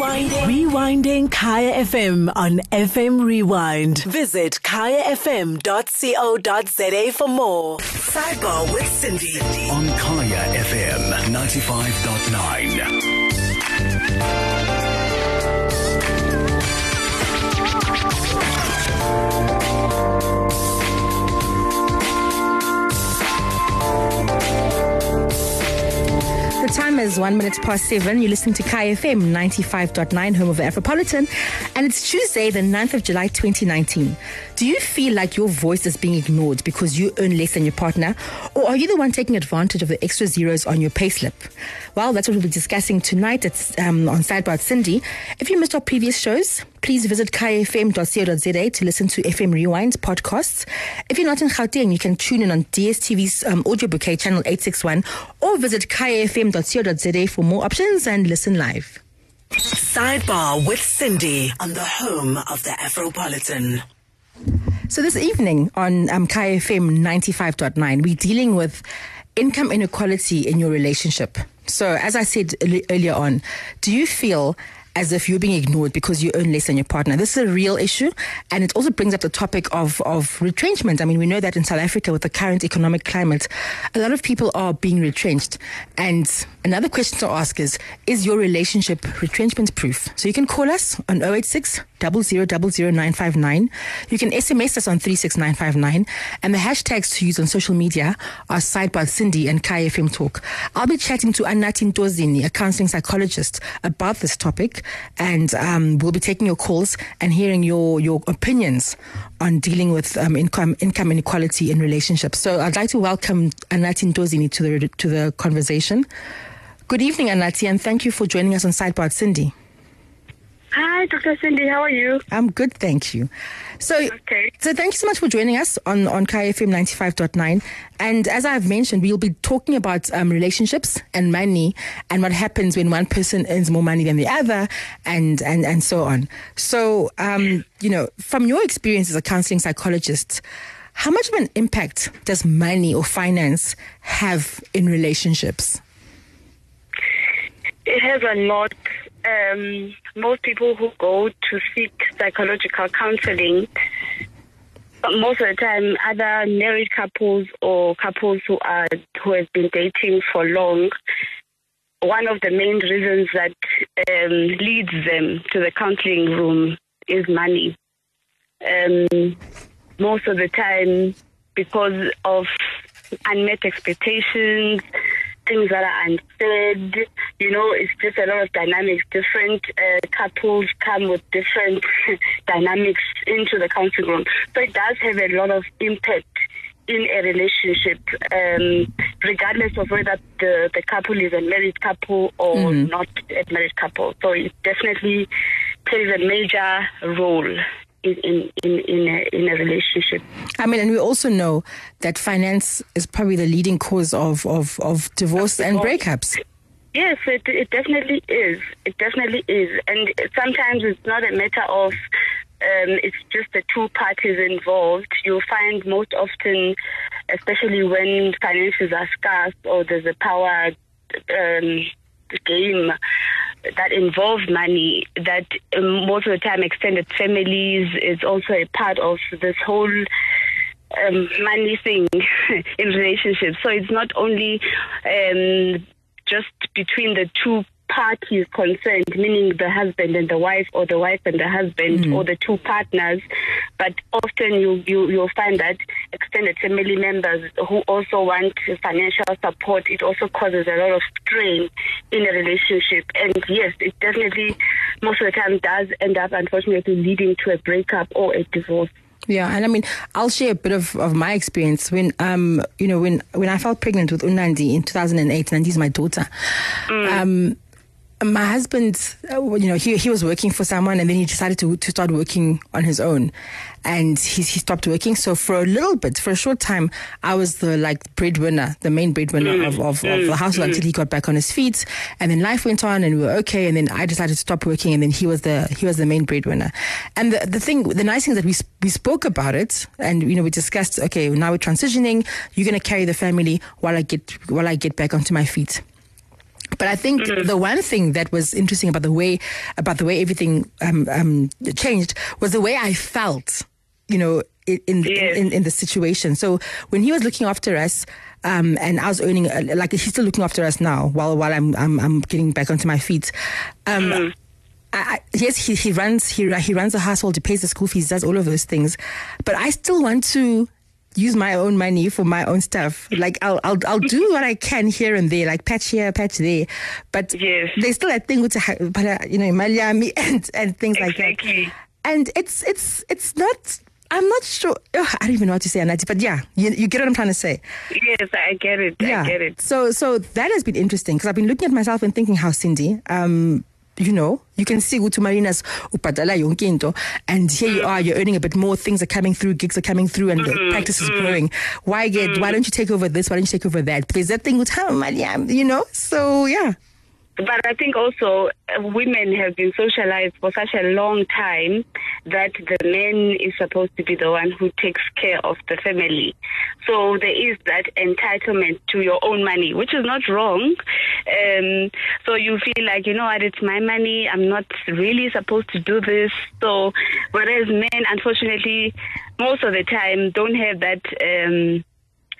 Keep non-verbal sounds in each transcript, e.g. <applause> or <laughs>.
Rewinding. Rewinding Kaya FM on FM Rewind. Visit kayafm.co.za for more. Sidebar with Sindi. on Kaya FM 95.9. time is one minute past seven. You're listening to Kaya FM 95.9, home of the Afropolitan. And it's Tuesday, the 9th of July, 2019. Do you feel like your voice is being ignored because you earn less than your partner? Or are you the one taking advantage of the extra zeros on your payslip? Well, that's what we'll be discussing tonight at, um, on Sidebar Sindi. If you missed our previous shows, please visit kayafm.co.za to listen to FM Rewind podcasts. If you're not in Gauteng, you can tune in on DSTV's um, audio bouquet channel 861 or visit kayafm.co.za for more options and listen live. Sidebar with Sindi on the home of the Afropolitan. So this evening on um, Kaya FM 95.9, we're dealing with income inequality in your relationship. So as I said earlier on, do you feel as if you're being ignored because you earn less than your partner. This is a real issue, and it also brings up the topic of, of retrenchment. I mean, we know that in South Africa, with the current economic climate, a lot of people are being retrenched. And another question to ask is Is your relationship retrenchment proof? So you can call us on 086 0000959. You can SMS us on 36959. And the hashtags to use on social media are Sidebar Sindi and Kaya FM Talk. I'll be chatting to Anati Ntozini, a counseling psychologist, about this topic. And um, we'll be taking your calls and hearing your, your opinions on dealing with um, income, income inequality in relationships. So I'd like to welcome Anati Ntozini to the, to the conversation. Good evening, Anati, and thank you for joining us on Sidebar Sindi. Hi, Dr. Sindi. How are you? I'm good, thank you. So, Okay. so thank you so much for joining us on on Kaya FM 95.9. And as I've mentioned, we'll be talking about um, relationships and money and what happens when one person earns more money than the other, and and and so on. So, um, you know, from your experience as a counseling psychologist. How much of an impact does money or finance have in relationships? It has a lot. Um, most people who go to seek psychological counseling, most of the time, either married couples or couples who are who have been dating for long. One of the main reasons that um, leads them to the counseling room is money. Um, most of the time, because of unmet expectations, things that are unsaid. You know, it's just a lot of dynamics. Different uh, couples come with different <laughs> dynamics into the counseling room. So it does have a lot of impact in a relationship, um, regardless of whether the, the couple is a married couple or not a married couple. So it definitely plays a major role in in in, in, a, in a relationship. I mean, and we also know that finance is probably the leading cause of, of, of divorce and breakups. Yes, it, it definitely is. It definitely is. And sometimes it's not a matter of um, it's just the two parties involved. You'll find most often, especially when finances are scarce or there's a power um, game that involves money, that um, most of the time extended families is also a part of this whole um, money thing <laughs> in relationships. So it's not only um, just between the two parties concerned, meaning the husband and the wife, or the wife and the husband, or the two partners, but often you, you you'll find that extended family members who also want financial support. It also causes a lot of strain in a relationship, and yes, it definitely most of the time does end up, unfortunately, leading to a breakup or a divorce. Yeah, and I mean, I'll share a bit of, of my experience when, um, you know, when when I fell pregnant with Unandi in 2008. Nandi's my daughter. Um, my husband, uh, you know, he he was working for someone, and then he decided to to start working on his own, and he he stopped working. So for a little bit, for a short time, I was the like breadwinner, the main breadwinner of, of, of the household until he got back on his feet, and then life went on, and we were okay. And then I decided to stop working, and then he was the he was the main breadwinner. And the the thing, the nice thing is that we we spoke about it, and you know, we discussed. Okay, now we're transitioning. You're gonna carry the family while I get while I get back onto my feet. But I think Mm-hmm. the one thing that was interesting about the way about the way everything um, um, changed was the way I felt. You know, in in, Yes. in in the situation. So when he was looking after us. Um, and I was earning uh, like he's still looking after us now while while I'm I'm, I'm getting back onto my feet. I, I, yes, he, he runs he he runs the household, he pays the school fees, does all of those things, but I still want to use my own money for my own stuff. Like I'll I'll I'll do what I can here and there, like patch here, patch there, but Yes. there's still a thing with you know Miami <laughs> and and things like Exactly. that. And it's it's it's not. I'm not sure. Ugh, I don't even know what to say, Anati. But yeah, you, you get what I'm trying to say. Yes, I get it. Yeah. I get it. So so that has been interesting because I've been looking at myself and thinking how Sindi, um, you know, you can see Utu Marina's upadala yonke into, and here you are, you're earning a bit more, things are coming through, gigs are coming through, and the mm-hmm. practice is mm-hmm. growing. Why get why don't you take over this? Why don't you take over that? There's that thing with how Mariam, you know? So yeah. But I think also uh, women have been socialized for such a long time that the man is supposed to be the one who takes care of the family. So there is that entitlement to your own money, which is not wrong. Um, so you feel like, you know what, it's my money. I'm not really supposed to do this. So whereas men, unfortunately, most of the time don't have that. Um,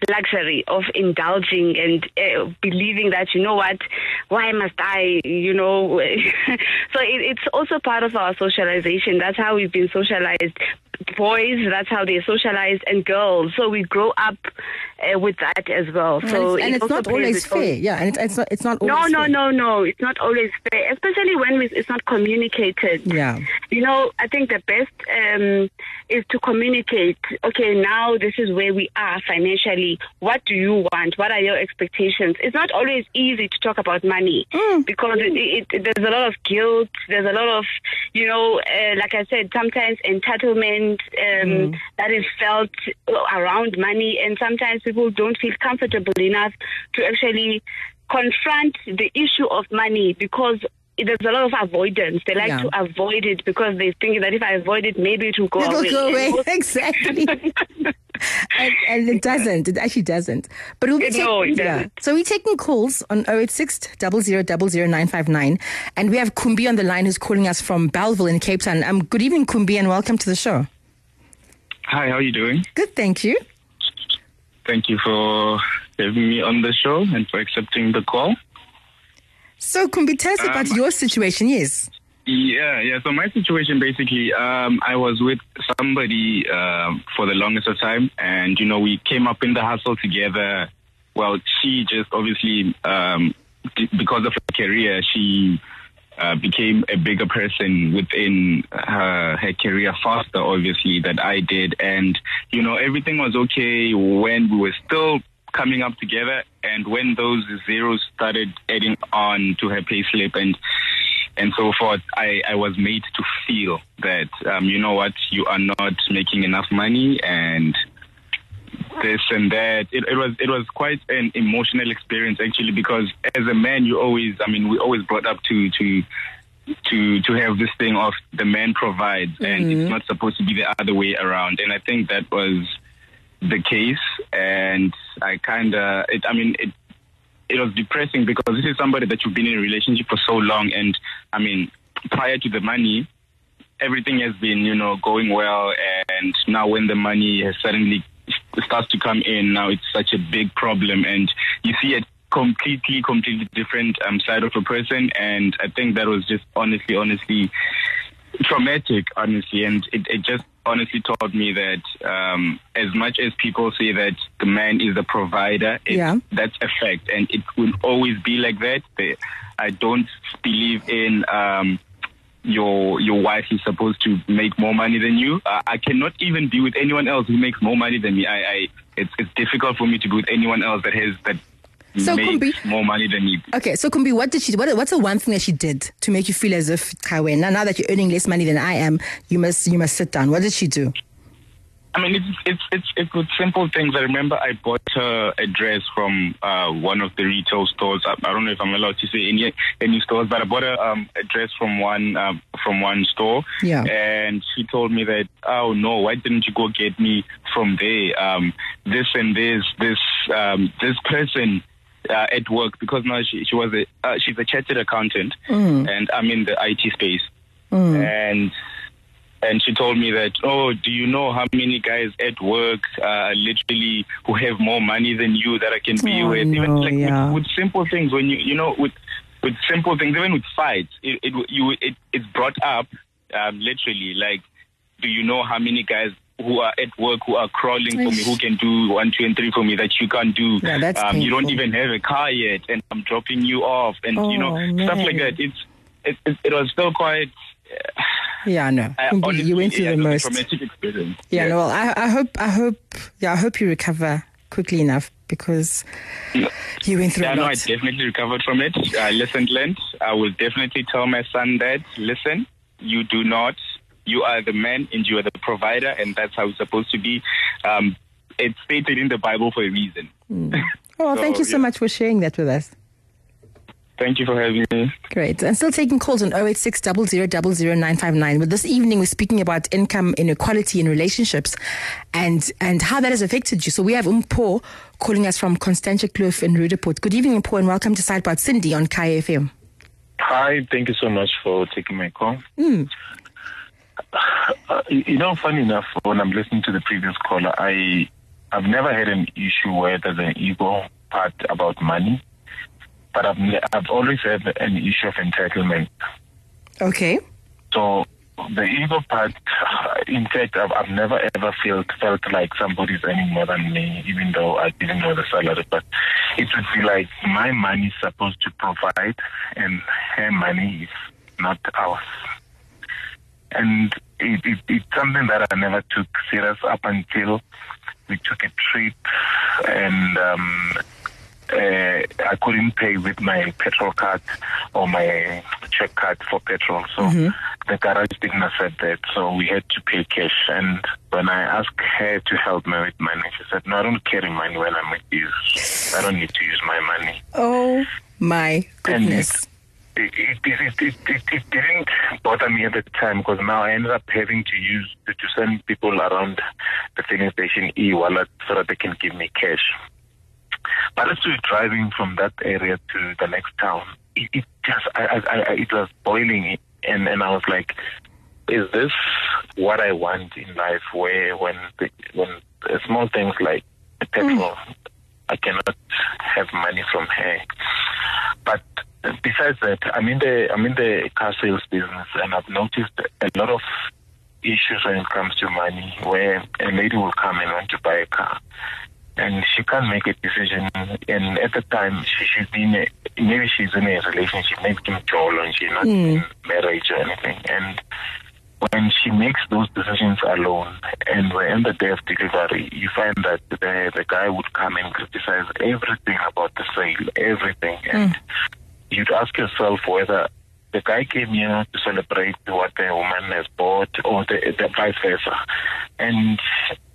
luxury of indulging and uh, believing that you know what why must i you know? <laughs> So it, it's also part of our socialization. That's how we've been socialized boys that's how they socialize, and girls so we grow up uh, with that as well so and it's, and it it's not always fair. Yeah, and it's, it's not it's not no, always no, fair. no, no. It's not always fair, especially when we, it's not communicated. Yeah. You know, I think the best um, is to communicate. Okay, now this is where we are financially. What do you want? What are your expectations? It's not always easy to talk about money because it, it, it, there's a lot of guilt. There's a lot of, you know, uh, like I said, sometimes entitlement um, that is felt around money, and sometimes people don't feel comfortable enough to actually confront the issue of money because there's a lot of avoidance. They like Yeah. to avoid it because they think that if I avoid it, maybe it will go It'll away. go away. <laughs> <laughs> Exactly. <laughs> and, and it doesn't. It actually doesn't. But we'll be No, it yeah. So we're taking calls on 086 00959. And we have Kumbi on the line who's calling us from Bellville in Cape Town. Um, good evening, Kumbi, and welcome to the show. Hi, how are you doing? Good, thank you. Thank you for having me on the show and for accepting the call. So, Kumbi, tell us about Um, your situation. Yes. Yeah, yeah. So my situation basically, um, I was with somebody um, for the longest of time, and you know we came up in the hustle together. Well, she just obviously um, because of her career, she uh, became a bigger person within her her career faster, obviously, than I did, and you know everything was okay when we were still coming up together, and when those zeros started adding on to her payslip and and so forth, I, I was made to feel that, um, you know what, you are not making enough money and this and that. It, it was it was quite an emotional experience actually because as a man, you always, I mean, we always brought up to to to to have this thing of the man provides and it's mm-hmm. not supposed to be the other way around. And I think that was the case. And I kind of, it I mean, it it was depressing because this is somebody that you've been in a relationship for so long, and I mean, prior to the money, everything has been, you know, going well, and now when the money has suddenly starts to come in, now it's such a big problem, and you see a completely, completely different um, side of a person, and I think that was just honestly, honestly traumatic, honestly, and it, it just honestly taught me that um, as much as people say that the man is the provider, it, Yeah. that's a fact, and it will always be like that. They, I don't believe in. Um, your your wife is supposed to make more money than you. Uh, I cannot even be with anyone else who makes more money than me. I, I it's it's difficult for me to be with anyone else that has that So, makes Kumbi- more money than me. Okay, so Kumbi, what did she? What, what's the one thing that she did to make you feel as if now, now that you're earning less money than I am, you must you must sit down? What did she do? I mean, it's it's it's it's with simple things. I remember I bought her a dress from uh, one of the retail stores. I, I don't know if I'm allowed to say any any stores, but I bought her um, a dress from one um, from one store. Yeah. And she told me that, oh no, why didn't you go get me from there? Um, this and this, this um, this person uh, at work because now she she was a uh, she's a chartered accountant and I'm in the IT space and and she told me that oh do you know how many guys at work uh, literally who have more money than you that I can be Oh, with? Even like yeah. with, with simple things when you you know with with simple things even with fights it it you it it's brought up um, literally like do you know how many guys who are at work who are crawling for me who can do one two and three for me that you can't do? Yeah, that's um, you don't even have a car yet and i'm dropping you off and you know Oh, stuff like that. It's it, it, it was still quite Yeah, no. I honestly, you went through yeah, the it was a most. traumatic experience Yeah, no, well, I, I hope, I hope, yeah, I hope you recover quickly enough because you went through Yeah, a no, I definitely recovered from it. I listened, Lent. I will definitely tell my son that, listen, you do not, you are the man and you are the provider, and that's how it's supposed to be. Um, it's stated in the Bible for a reason. <laughs> Oh, thank you so yeah. much for sharing that with us. Thank you for having me. Great. And still taking calls on 086 959 But this evening, we're speaking about income inequality in relationships and, and how that has affected you. So we have Umpo calling us from Constantia Kloof in Roodepoort. Good evening, Umpo, and welcome to Sidebar Sindi on Kaya FM. Hi, thank you so much for taking my call. Hmm. Uh, you you know, funny enough, when I'm listening to the previous caller, I I've never had an issue where there's an ego part about money, but I've I've always had an issue of entitlement. Okay. So the ego part, <sighs> in fact, I've, I've never ever felt felt like somebody's earning more than me, even though I didn't know the salary. But it would be like my money is supposed to provide, and her money is not ours. And it, it, it's something that I never took serious up until we took a trip, and um, uh, I couldn't pay with my petrol card or my check card for petrol. So the garage didn't accept that. So we had to pay cash. And when I asked her to help me with money, she said, No, I don't carry money when I'm with you. I don't need to use my money. Oh, my goodness. It, it, it, it, didn't bother me at the time because now I ended up having to use to, to send people around the filling station e-wallet so that they can give me cash. But as we were driving from that area to the next town, it, it just I, I, I, it was boiling, and and I was like, "Is this what I want in life? Where when the, when small things like mm. petrol, I cannot have money from her." But besides that, I'm in the I'm in the car sales business, and I've noticed a lot of issues when it comes to money, where a lady will come and want to buy a car, and she can't make a decision. And at the time, she she's in a, maybe she's in a relationship, maybe in Joel, and she's not hmm. in marriage or anything, and when she makes those decisions alone and we're in the day of delivery, you find that the, the guy would come and criticize everything about the sale, everything. And hmm. you'd ask yourself whether the guy came here to celebrate what the woman has bought or the, the vice versa. And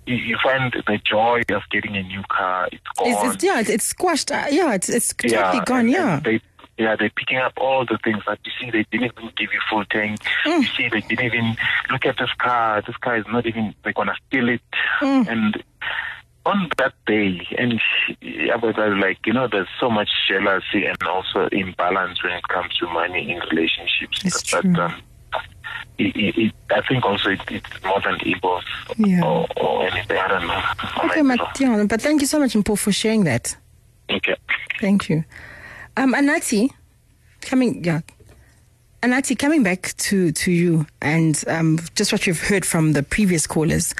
you, you find the joy of getting a new car, it's gone. It's, it's, yeah, it's, squashed. Uh, yeah, it's, it's totally gone. and- Yeah. and they, yeah, they're picking up all the things that you see. They didn't even give you full tank. Mm. You see, they didn't even look at this car. This car is not even. They're gonna steal it. Mm. And on that day, and she- I was uh, like, you know, there's so much jealousy and also imbalance when it comes to money in relationships. It's But, true. um, it, it, it, I think also it, it's more than egos Yeah. or, or anything. I don't know. Okay, but, but thank you so much, Mpho, for sharing that. Okay. Thank you. Um, Anati, coming, yeah. Anati, coming back to, to you and um, just what you've heard from the previous callers,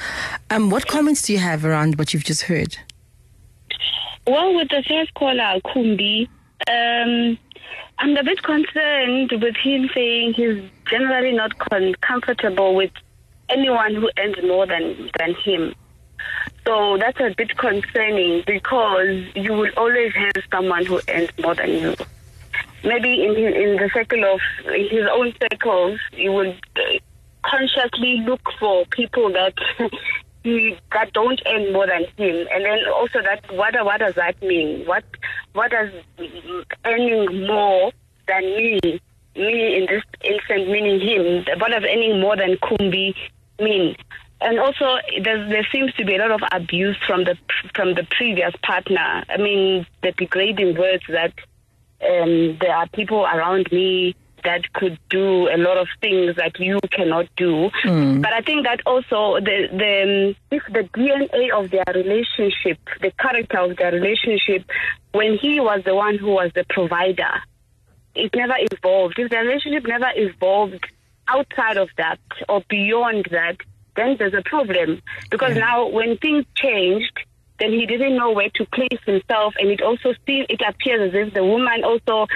um, what comments do you have around what you've just heard? Well, with the first caller, Kumbi, um, I'm a bit concerned with him saying he's generally not con- comfortable with anyone who earns more than, than him. So that's a bit concerning because you will always have someone who earns more than you. Maybe in in the circle of his own circles, you would uh, consciously look for people that <laughs> he that don't earn more than him, and then also that what what does that mean? What what does earning more than me me in this instance meaning him? What does earning more than Kumbi mean? and also there seems to be a lot of abuse from the from the previous partner. I mean, the degrading words that um, there are people around me that could do a lot of things that you cannot do. But I think that also the the um, if the DNA of their relationship, the character of their relationship, when he was the one who was the provider, it never evolved. If the relationship never evolved outside of that or beyond that, then there's a problem. Because now when things changed, then he didn't know where to place himself, and it also seems it appears as if the woman also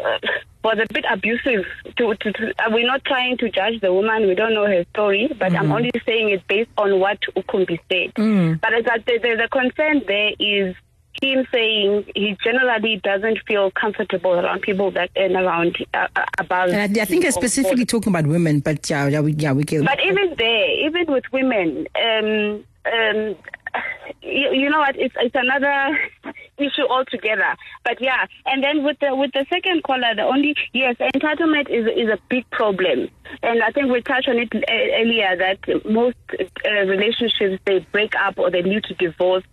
uh, was a bit abusive. To, to, to uh, we're not trying to judge the woman; we don't know her story, but I'm only saying it based on what Ukumbi said. But it's that the, the, the concern there is him saying he generally doesn't feel comfortable around people that and around uh, uh, above. And I, I think I'm specifically talking about women, but yeah, yeah, we, yeah, we get. but even there, even with women, um, um, you, you know what? It's it's another issue altogether. But yeah, and then with the with the second caller, the only yes, entitlement is is a big problem, and I think we touched on it earlier that most uh, relationships they break up or they lead to divorce.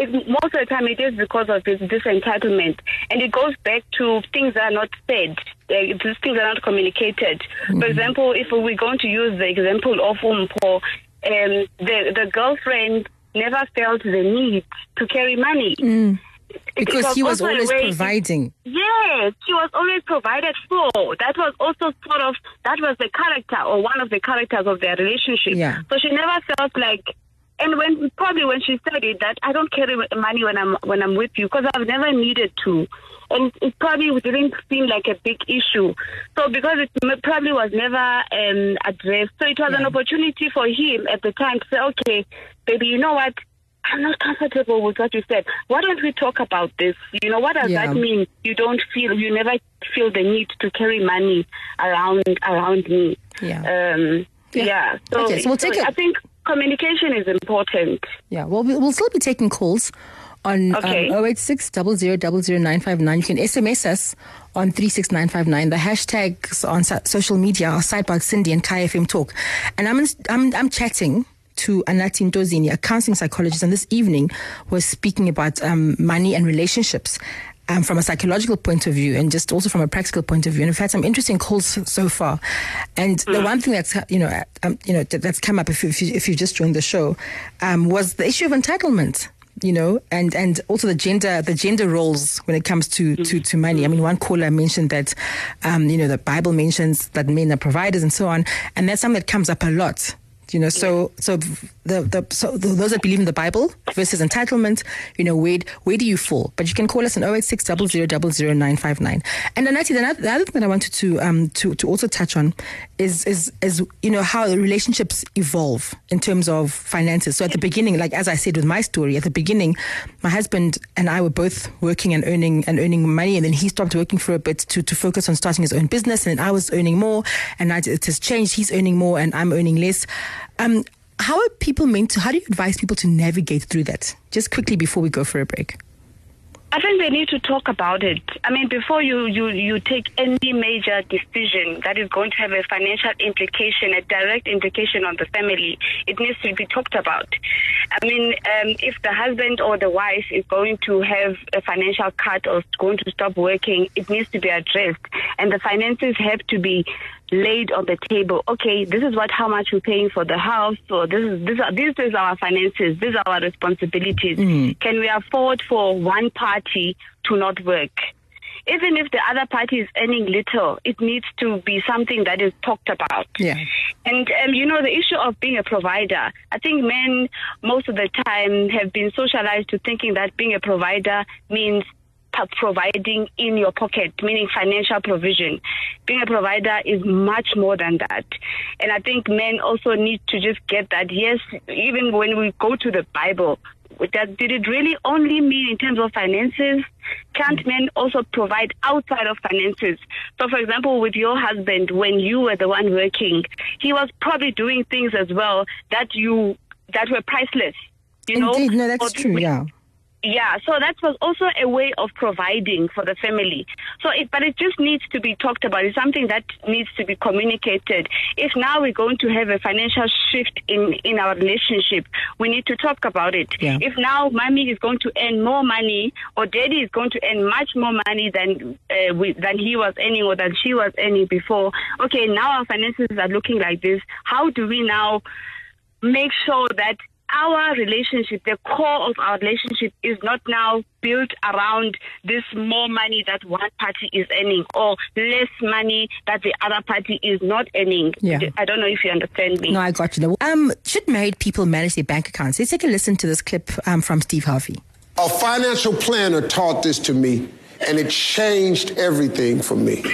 It, most of the time, it is because of this, this entitlement, and it goes back to things that are not said. Uh, these things are not communicated. For example, if we're going to use the example of Umpo, um, the the girlfriend never felt the need to carry money it because he was always providing. Yes, he was always provided for. That was also sort of that was the character or one of the characters of their relationship. Yeah. So she never felt like, and when probably when she said it that I don't carry money when I'm when I'm with you because I've never needed to, and it probably didn't seem like a big issue. So because it probably was never um, addressed, so it was an opportunity for him at the time to say, okay, baby, you know what? I'm not comfortable with what you said. Why don't we talk about this? You know, what does Yeah. that mean? You don't feel, you never feel the need to carry money around around me. Yeah. Um, Yeah. yeah. So, Okay, so we'll take a- I think communication is important. Yeah, well, we- we'll still be taking calls on Okay. um, 086 00959. You can SMS us on 36959. The hashtags on so- social media are Sidebar Sindi and Kaya FM Talk. And I'm, in, I'm, I'm chatting to Anati Ntozini, a counseling psychologist, and this evening was speaking about um, money and relationships. Um, from a psychological point of view and just also from a practical point of view, and we've had some interesting calls so- far. And the one thing that's you know um, you know that's come up if you, if you, if you just joined the show um, was the issue of entitlement you know, and, and also the gender the gender roles when it comes to, to, to money. I mean, one caller mentioned that, um, you know, the Bible mentions that men are providers and so on, and that's something that comes up a lot. You know, so so the the so those that believe in the Bible versus entitlement, you know, where where do you fall? But you can call us on 086 00959. And actually, the other, the other thing that I wanted to um to, to also touch on is is is you know how the relationships evolve in terms of finances. So at the beginning, like as I said with my story, at the beginning, my husband and I were both working and earning and earning money, and then he stopped working for a bit to to focus on starting his own business, and then I was earning more, and I, it has changed. He's earning more, and I'm earning less. Um, how are people meant to? How do you advise people to navigate through that? Just quickly before we go for a break. I think they need to talk about it. I mean, before you, you, you take any major decision that is going to have a financial implication, a direct implication on the family, it needs to be talked about. I mean, um, if the husband or the wife is going to have a financial cut or going to stop working, it needs to be addressed. And the finances have to be laid on the table. Okay, this is what how much we're paying for the house, So this is this are this is our finances, these are our responsibilities. Can we afford for one party to not work? Even if the other party is earning little, it needs to be something that is talked about. Yeah. And um, you know the issue of being a provider. I think men most of the time have been socialized to thinking that being a provider means providing in your pocket, meaning financial provision. Being a provider is much more than that. And I think men also need to just get that. Yes, even when we go to the Bible, that did it really only mean in terms of finances? Can't men also provide outside of finances? So, for example, with your husband, when you were the one working, he was probably doing things as well that you that were priceless. You know, Indeed, no, that's true. Yeah. Yeah, so that was also a way of providing for the family. So, it, but it just needs to be talked about. It's something that needs to be communicated. If now we're going to have a financial shift in in our relationship, we need to talk about it. Yeah. If now mommy is going to earn more money, or daddy is going to earn much more money than uh, we, than he was earning or than she was earning before, okay, now our finances are looking like this. How do we now make sure that our relationship, the core of our relationship, is not now built around this more money that one party is earning or less money that the other party is not earning. Yeah. I don't know if you understand me. No, I got you. Um, should married people manage their bank accounts? Let's take a listen to this clip um, from Steve Harvey. A financial planner taught this to me, and it changed everything for me.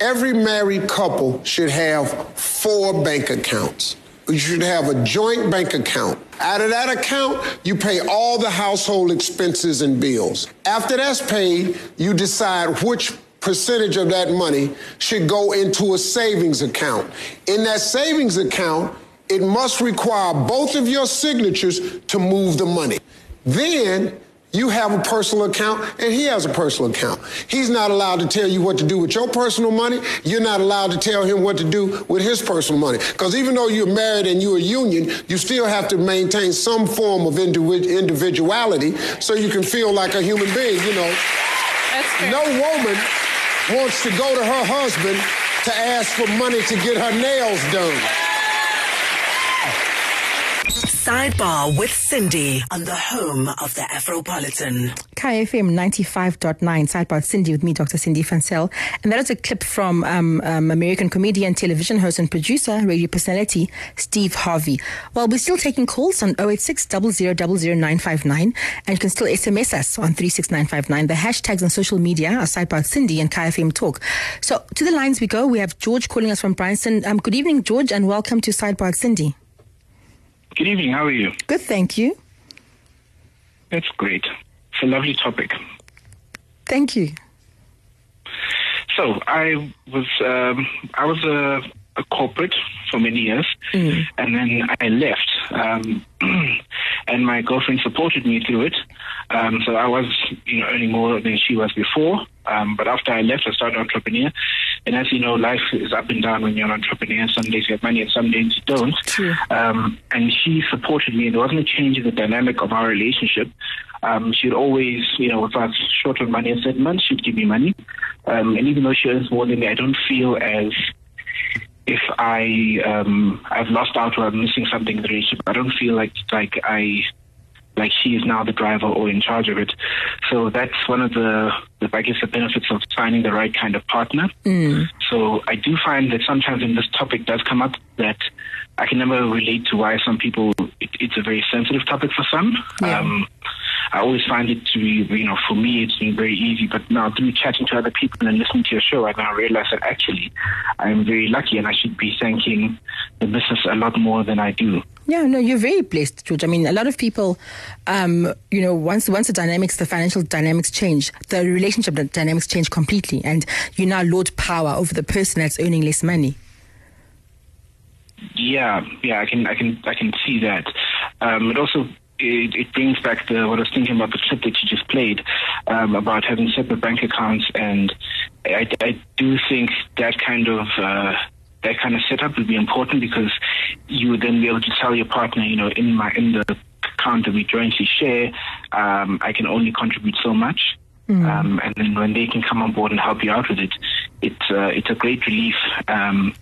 Every married couple should have four bank accounts. You should have a joint bank account. Out of that account, you pay all the household expenses and bills. After that's paid, you decide which percentage of that money should go into a savings account. In that savings account, it must require both of your signatures to move the money. Then you have a personal account and he has a personal account. He's not allowed to tell you what to do with your personal money. You're not allowed to tell him what to do with his personal money. Because even though you're married and you're a union, you still have to maintain some form of individuality so you can feel like a human being, you know. No woman wants to go to her husband to ask for money to get her nails done. Sidebar with Sindi on the home of the Afropolitan. Kaya FM 95.9, Sidebar Sindi with me, Dr. Sindi Van Zyl. And that is a clip from um, um, American comedian, television host, and producer, radio personality, Steve Harvey. Well, we're still taking calls on 086 959 and you can still SMS us on 36959. The hashtags on social media are Sidebar Sindi and Kaya FM Talk. So to the lines we go. We have George calling us from Bryanston. Um, good evening, George, and welcome to Sidebar Sindi. Good evening. How are you? Good, thank you. That's great. It's a lovely topic. Thank you. So I was um, I was a, a corporate for many years, and then I left. Um, <clears throat> and my girlfriend supported me through it. Um, so I was, you know, earning more than she was before. Um, but after I left, I started entrepreneur. And as you know, life is up and down when you're an entrepreneur. Some days you have money, and some days you don't. Um, and she supported me. There wasn't a change in the dynamic of our relationship. Um, she'd always, you know, if I was short on money a certain month, she'd give me money. Um, and even though she earns more than me, I don't feel as if I um, I've lost out or I'm missing something in the relationship. I don't feel like like I like she is now the driver or in charge of it. So that's one of the, the I guess the benefits of finding the right kind of partner. So I do find that sometimes when this topic does come up that I can never relate to why some people it, it's a very sensitive topic for some. Yeah. Um, I always find it to be, you know, for me, it's been very easy. But now through chatting to other people and listening to your show, I now realize that actually I'm very lucky and I should be thanking the business a lot more than I do. Yeah, no, you're very blessed, George. I mean, a lot of people, um, you know, once once the dynamics, the financial dynamics change, the relationship dynamics change completely, and you now lord power over the person that's earning less money. Yeah, yeah, I can, I can, I can see that. Um, it also it, it brings back the what I was thinking about the clip that you just played um, about having separate bank accounts, and I, I do think that kind of uh, that kind of setup would be important because you would then be able to tell your partner, you know, in my in the account that we jointly share, um, I can only contribute so much. Um, and then when they can come on board and help you out with it, it's uh, it's a great relief. Um,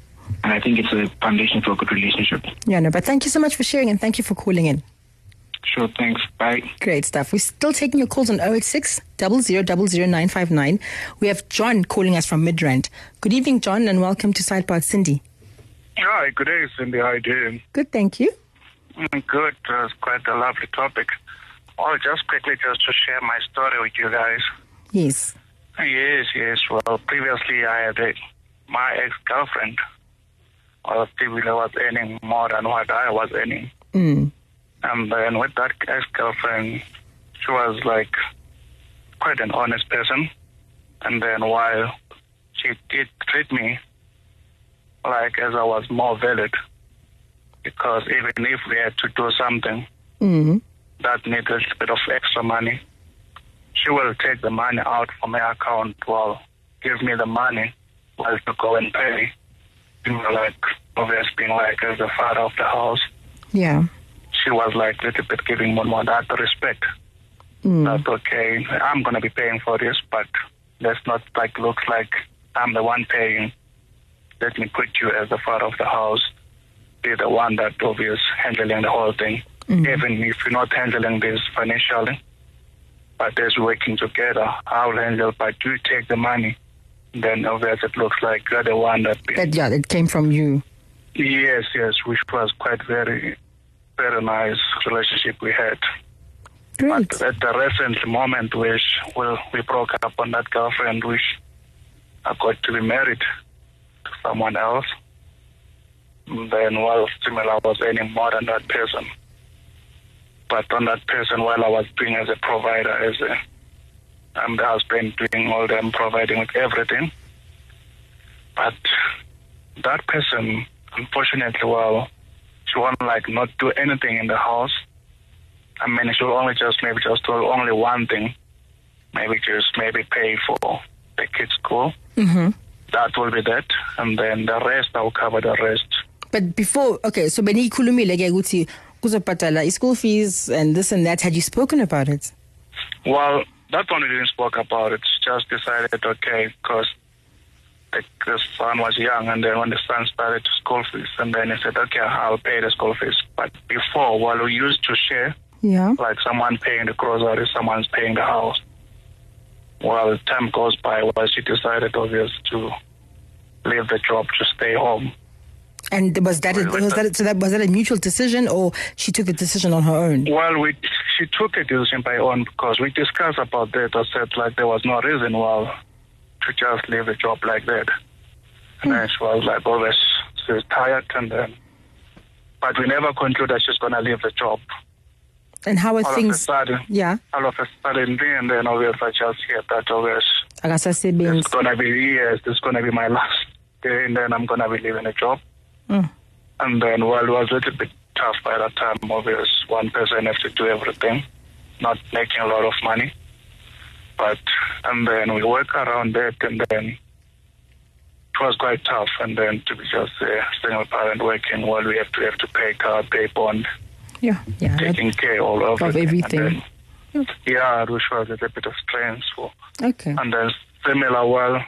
and I think it's a foundation for a good relationship. Yeah, no, but thank you so much for sharing, and thank you for calling in. Sure, thanks. Bye. Great stuff. We're still taking your calls on 086 959 We have John calling us from Midrand. Good evening, John, and welcome to Sidebar Sindi. Hi, good day, Sindi. How you doing? Good, thank you. Mm, Good. Uh, it's quite a lovely topic. Oh, just quickly, just to share my story with you guys. Yes. Yes, yes. Well, previously I had a, my ex-girlfriend. Well, typically was earning more than what I was earning. Mm. And then with that ex-girlfriend, she was like quite an honest person. And then while she did treat me like as I was more valid, because even if we had to do something Mm. that needed a bit of extra money, she will take the money out from my account, well, give me the money, well, to go and pay. You know, like, obviously being like as the father of the house, Yeah. She was like a little bit giving more, more that respect. Mm. That okay, I'm gonna be paying for this, but let's not like look like I'm the one paying. Let me put you as the father of the house, be the one that obvious handling the whole thing, even if you're not handling this financially. But as working together, I'll handle. But you take the money, then obvious it looks like you're the one that. That yeah, it came from you. Yes, yes, which was quite very, very nice relationship we had. Great. But at the recent moment, which well, we broke up on that girlfriend, which I got to be married to someone else. Then, well, similar, I was earning more than that person. But on that person, while I was doing as a provider, as a I'm the husband doing all them providing with everything. But that person, unfortunately, well, she won't like not do anything in the house. I mean, she'll only just maybe just do only one thing, maybe just maybe pay for the kids' school. Mm-hmm. That will be that, and then the rest I'll cover the rest. But before, okay, so when benikhulumile ke ukuthi kuzobhadala school fees and this and that. Had you spoken about it? Well, that one we didn't spoke about it. Just decided, okay, because the, the son was young, and then when the son started to school fees, and then he said, okay, I'll pay the school fees. But before, while we used to share, Yeah. like someone paying the groceries, someone's paying the house. Well, time goes by, well, she decided, obviously, to leave the job to stay home. And was that, a, was that so that was that a mutual decision or she took the decision on her own? Well, we she took a decision by own because we discussed about that. I said like there was no reason why to just leave the job like that. And then she was like, always she was tired, and then but we never concluded that she's gonna leave the job. And how are all of a things? sudden, Yeah. all of a sudden, and then obviously I just hear that obvious Akasasebenzi. it's gonna be years. This is gonna be my last day, and then I'm gonna be leaving the job. Mm. And then, well, it was a little bit tough by that time. Obvious, one person has to do everything, not making a lot of money. But and then we work around that, and then it was quite tough. And then to be just a single parent working, well, we have to have to pay car, pay bond, Yeah. Yeah. taking care all of, Of. And everything. then, yeah, which was a little bit of stressful. Okay. And then similar, well,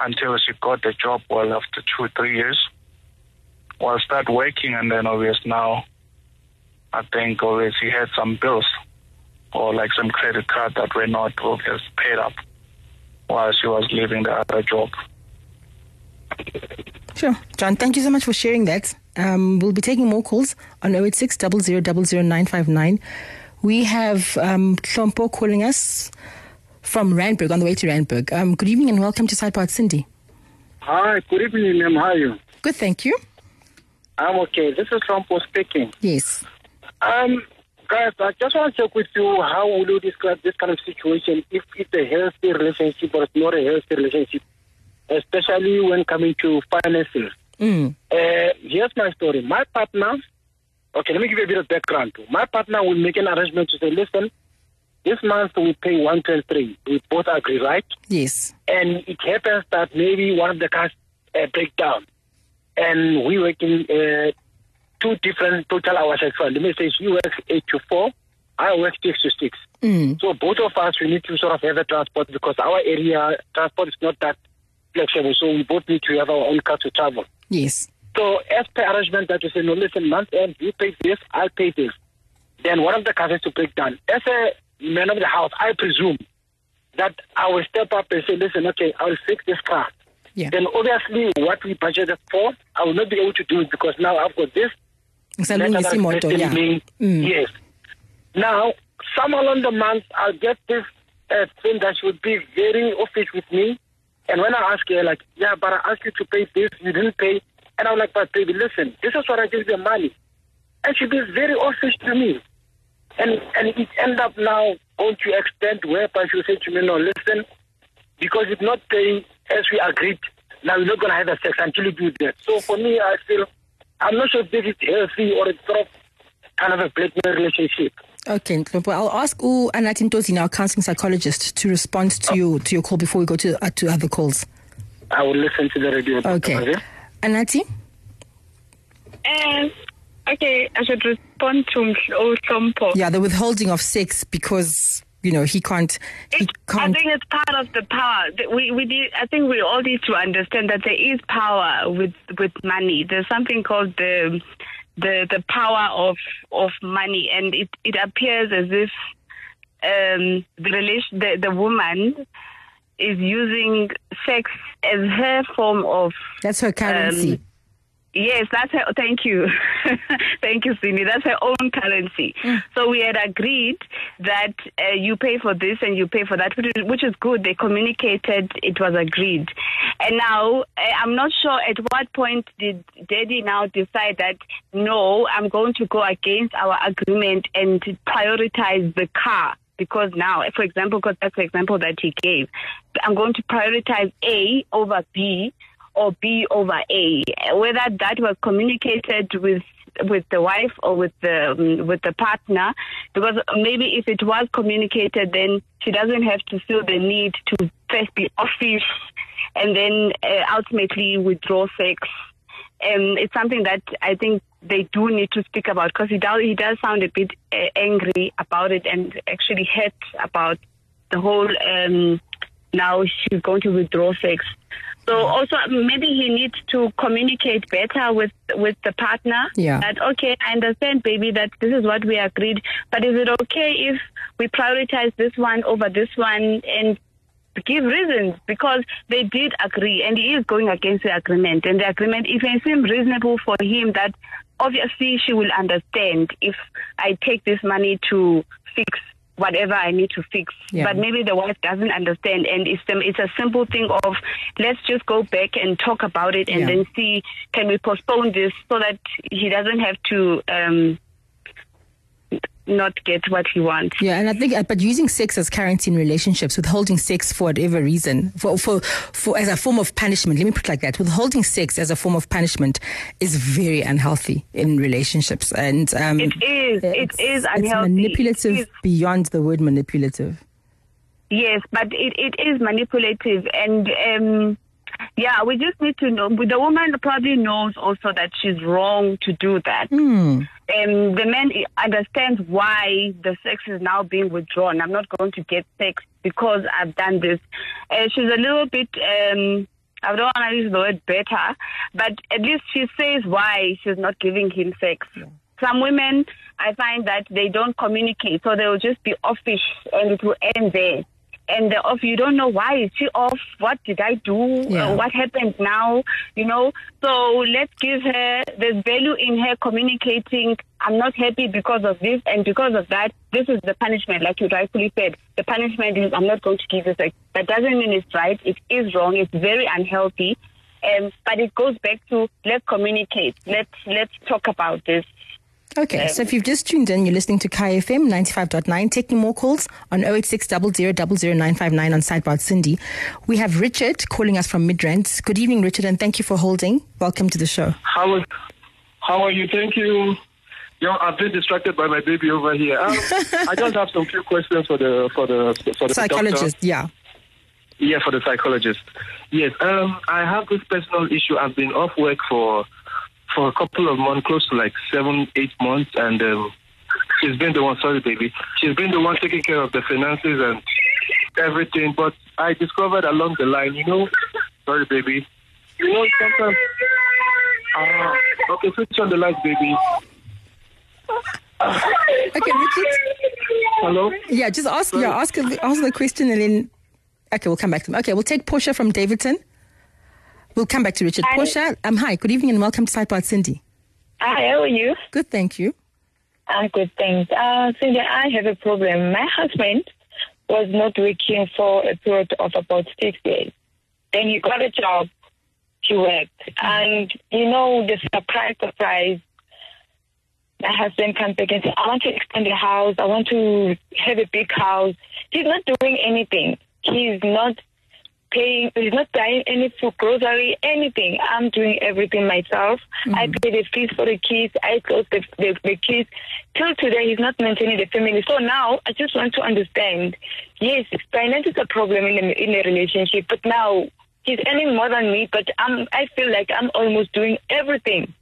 until she got the job, well, after two, three years, well, start working, and then obvious now, I think obvious he had some bills or like some credit card that were not obvious paid up while she was leaving the other job. Sure. John, thank you so much for sharing that. Um, we'll be taking more calls on 086 00959. We have um, Hlompho calling us from Randburg, on the way to Randburg. Um, good evening and welcome to Sidebar Sindi. Hi, good evening, ma'am. How are you? Good, thank you. I'm okay. This is Trumpo speaking. Yes. Um, guys, I just want to check with you how will you describe this kind of situation if it's a healthy relationship or it's not a healthy relationship, especially when coming to finances. Mm. Uh, here's my story. My partner, okay, let me give you a bit of background. My partner will make an arrangement to say, listen, this month we pay 123. We both agree, right? Yes. and it happens that maybe one of the cars uh, break down, and we work in uh, two different total hours actually. Let me say you work eight to four, I work six to six. Mm. So both of us we need to sort of have a transport because our area transport is not that flexible. So we both need to have our own car to travel. Yes. So as per arrangement that you say, no, listen, month end, you pay this, I'll pay this. Then one of the cars has to break down. As a man of the house, I presume that I will step up and say, listen, okay, I'll fix this car. Yeah. Then obviously what we budgeted for, I will not be able to do it because now I've got this. Ngisalungisa imoto, requesting Mm. Yes. Now, somewhere along the month, I'll get this uh, thing that she would be very offish with me. And when I ask her, like, yeah, but I asked you to pay this, you didn't pay. And I'm like, but baby, listen, this is what I give you money. And she'd be very offish to me. And and it end up now going to extent whereby she'll say to me, no, listen, because it's not paying as we agreed, now you're not going to have a sex until you do that. So for me, I feel, I'm not sure if this is healthy or it's sort of kind of a blackmail relationship. Okay, Nhlophe, I'll ask U Anathi Ntosi, our counseling psychologist, to respond to you to your call before we go to uh, to other calls. I will listen to the radio. Okay. Anati? Um, okay, I should respond to Sompo. Yeah, the withholding of sex because you know he can't. He I can't. think it's part of the power. We we need, I think we all need to understand that there is power with with money. There's something called the the the power of of money, and it it appears as if um, the relation the the woman is using sex as her form of That's her currency. um, Yes, that's her. Thank you, <laughs> thank you, Sindi. That's her own currency. So we had agreed that uh, you pay for this and you pay for that, which is, which is good. They communicated; it was agreed. And now uh, I'm not sure at what point did Daddy now decide that no, I'm going to go against our agreement and prioritize the car because now, for example, because that's the example that he gave, I'm going to prioritize A over B or B over A. Whether that was communicated with with the wife or with the um, with the partner, because maybe if it was communicated, then she doesn't have to feel the need to first be offish and then uh, ultimately withdraw sex. And it's something that I think they do need to speak about because he does he does sound a bit uh, angry about it and actually hurt about the whole um, now she's going to withdraw sex. So mm. also maybe he needs to communicate better with with the partner. Yeah. That okay, I understand, baby, that this is what we agreed, but is it okay if we prioritize this one over this one and give reasons because they did agree and he is going against the agreement and the agreement if it may seem reasonable for him that obviously she will understand if I take this money to fix whatever I need to fix. Yeah. But maybe the wife doesn't understand and it's the, it's a simple thing of let's just go back and talk about it and Yeah. then see can we postpone this so that he doesn't have to um not get what he wants. Yeah, and I think, uh, but using sex as currency in relationships, withholding sex for whatever reason, for, for, for as a form of punishment. Let me put it like that: withholding sex as a form of punishment is very unhealthy in relationships, and um, it is, it is unhealthy. manipulative is. beyond the word manipulative. Yes, but it, it is manipulative and um yeah, we just need to know the woman probably knows also that she's wrong to do that. Hmm. Um, the man understands why the sex is now being withdrawn. I'm not going to get sex because I've done this. Uh, she's a little bit, um, I don't want to use the word better, but at least she says why she's not giving him sex. Some women, I find that they don't communicate, so they will just be offish and it will end there. And the off, you don't know why is she off? What did I do? Yeah. Uh, what happened now? You know. So let's give her. There's value in her communicating. I'm not happy because of this and because of that. This is the punishment, like you rightfully said. The punishment is I'm not going to give you sex. That doesn't mean it's right. It is wrong. It's very unhealthy. Um, but it goes back to let's communicate. Let's let's talk about this. Okay, so if you've just tuned in, you're listening to Kaya FM 95.9, taking more calls on 086 00959 on Sidebar Sindi. We have Richard calling us from Midrand. Good evening, Richard, and thank you for holding. Welcome to the show. How are, how are you? Thank you. Yo, I've been distracted by my baby over here. Um, I just have some few questions for the for the for the Psychologist, doctor. yeah. Yeah, for the psychologist. Yes. Um, I have this personal issue. I've been off work for for a couple of months, close to like seven, eight months, and um, she's been the one. Sorry, baby. She's been the one taking care of the finances and everything. But I discovered along the line, you know, sorry, baby. You know, sometimes. Ah, okay, switch on the light, baby. Okay, Richard. Hello. Yeah, just ask. Yeah, ask ask the question and then. Okay, we'll come back to them. Okay, we'll take Portia from Davidson. We'll come back to Richard. Hi. Portia, um, hi. Good evening and welcome to Sidebar Sindi. Hi, how are you? Good, thank you. I'm good, thanks. Uh, Sindi, I have a problem. My husband was not working for a period of about six days. Then he got a job, he worked. And, you know, the surprise, surprise, my husband comes back and says, I want to extend the house. I want to have a big house. He's not doing anything. He's not paying, he's not buying any food, grocery, anything. I'm doing everything myself. I mm-hmm. pay the fees for the kids. I clothe the, the, the kids. Till today, he's not maintaining the family. So now, I just want to understand. Yes, finance is a problem in a, in a relationship, but now he's earning more than me. But I'm, I feel like I'm almost doing everything.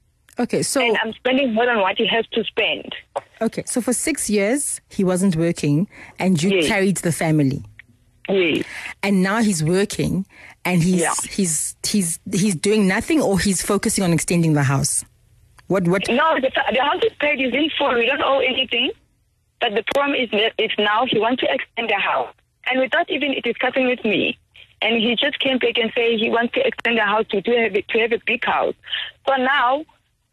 Okay, so and I'm spending more than what he has to spend. okay, so for six years he wasn't working, and you Yes. carried the family. Yes. And now he's working, and he's Yeah. he's he's he's doing nothing, or he's focusing on extending the house. What what? No, the, the house is paid. Is in full. We don't owe anything. But the problem is that if now he wants to extend the house, and without even discussing with me, and he just came back and say he wants to extend the house to to have a, to have a big house. So now,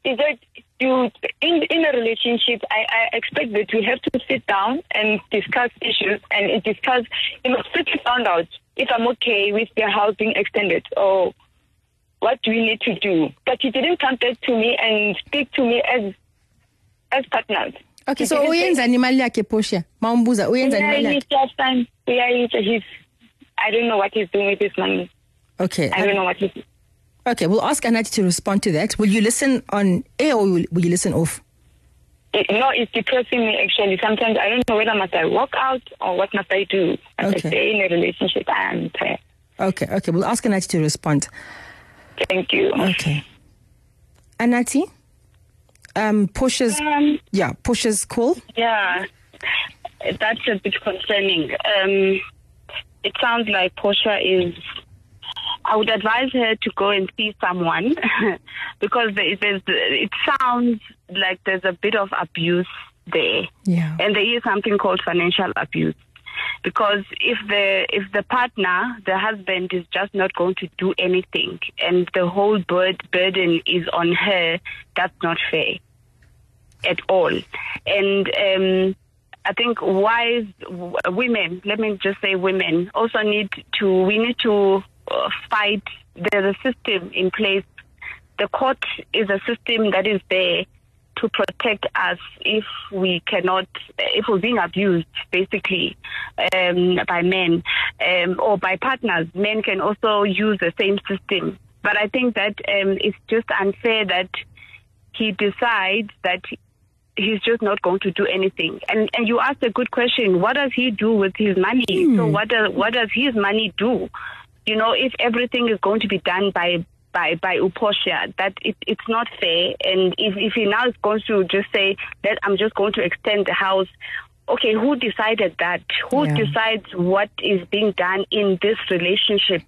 is that you in in a relationship? I, I expect that we have to sit down and discuss issues and discuss. You know, strictly found out if I'm okay with the house being extended or what do we need to do? But he didn't come back to me and speak to me as as partners. Okay, so didn't say- uyenza imali yakhe Portia. Mawumbuza uyenza imali yakhe. Uyayitsa, son. Uyayitsa. He's I don't know what he's doing with his money. Okay. I don't know what he's Okay, we'll ask Anati to respond to that. Will you listen on air or will will you listen off? it, no, it's depressing me actually. Sometimes I don't know whether must I walk out or what must I do. As Okay. I stay in a relationship and Okay, okay, we'll ask Anati to respond. thank you. Okay. Anati, um, Um, yeah, Portia's call. Yeah, that's a bit concerning. Um, it sounds like Portia is. I would advise her to go and see someone <laughs> because there, there's, it sounds like there's a bit of abuse there, Yeah. and there is something called financial abuse. Because if the if the partner, the husband, is just not going to do anything, and the whole bird, burden is on her, that's not fair at all. And um, I think wise w- women, let me just say women, also need to, we need to fight. There's a system in place. The court is a system that is there to protect us if we cannot, if we're being abused, basically, um, by men um, or by partners. Men can also use the same system. But I think that um, it's just unfair that he decides that he's just not going to do anything. And and you asked a good question. What does he do with his money? So what does what does his money do? You know, if everything is going to be done by by by Uposha, that it, it's not fair. And if if he now is going to just say that I'm just going to extend the house. Okay, who decided that? Who Yeah. decides what is being done in this relationship?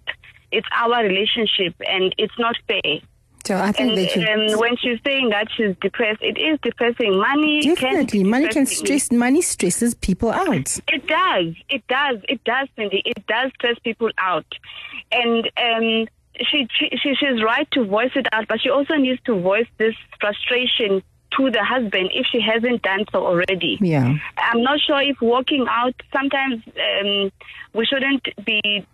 It's our relationship, and it's not fair. So I think And they should um, when she's saying that she's depressed, it is depressing. Money definitely can money can stress money stresses people out. It does. It does. It does, Sindi. It does stress people out, and um, she, she she she's right to voice it out, but she also needs to voice this frustration to the husband if she hasn't done so already. Yeah. I'm not sure if walking out. Sometimes um, we shouldn't be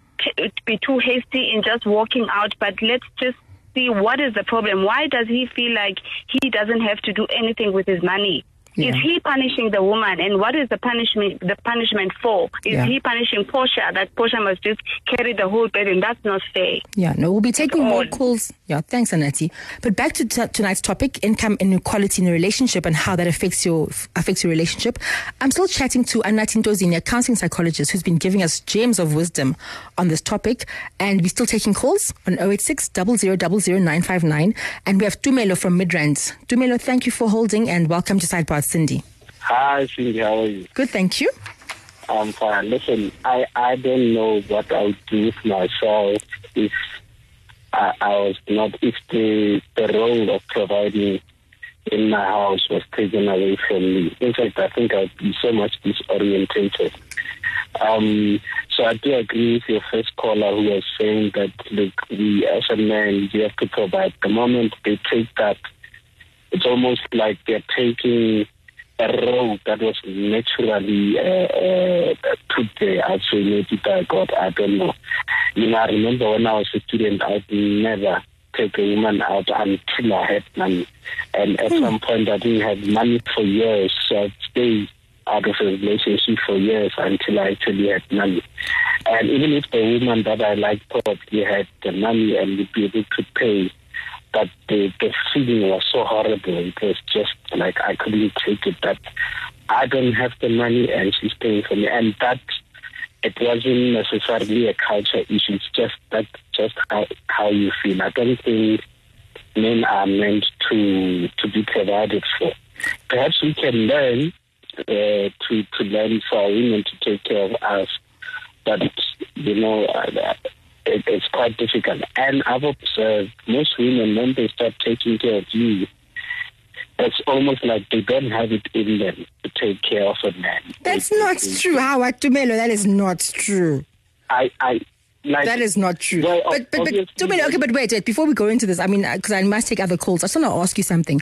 be too hasty in just walking out, but let's just see what is the problem. Why does he feel like he doesn't have to do anything with his money? Yeah. Is he punishing the woman, and what is the punishment? The punishment for? Is Yeah. he punishing Portia? That Portia must just carry the whole burden. That's not fair. Yeah, no, we'll be taking more calls. Yeah, thanks, Anati. But back to t- tonight's topic: income inequality in a relationship and how that affects your affects your relationship. I'm still chatting to Anati Ntozini, a counseling psychologist, who's been giving us gems of wisdom on this topic. And we're still taking calls on 086 959 And we have Tumelo from Midrand. Tumelo, thank you for holding and welcome to Sidebar Sindi. Hi, Sindi. How are you? Good, thank you. I'm fine. Listen, I, I don't know what I would do with myself if I, I was not, if the, the role of providing in my house was taken away from me. In fact, I think I'd be so much disorientated. Um, so I do agree with your first caller who was saying that, look, we as a man, you have to provide. The moment they take that, it's almost like they're taking a role that was naturally uh, uh, put there as maybe by God. I don't know. You know, I remember when I was a student, I'd never take a woman out until I had money. And at some point, I didn't have money for years, so I'd stay out of a relationship for years until I actually had money. And even if the woman that I liked probably had the money and would be able to pay, but the, the feeling was so horrible. It was just like I couldn't take it that I don't have the money and she's paying for me. And that it wasn't necessarily a culture issue. It's just that just how how you feel. I don't think men are meant to to be provided for. Perhaps we can learn uh, to to learn for women to take care of us, but you know. Uh, it, it's quite difficult. And I've observed most women, when they start taking care of you, it's almost like they don't have it in them to take care of a man. That's not true, Howard Tumelo. That is not true. I, I, like, that is not true. Well, but but but Tumelo, okay, but wait, wait, before we go into this, I mean, uh, because I must take other calls. I just want to ask you something.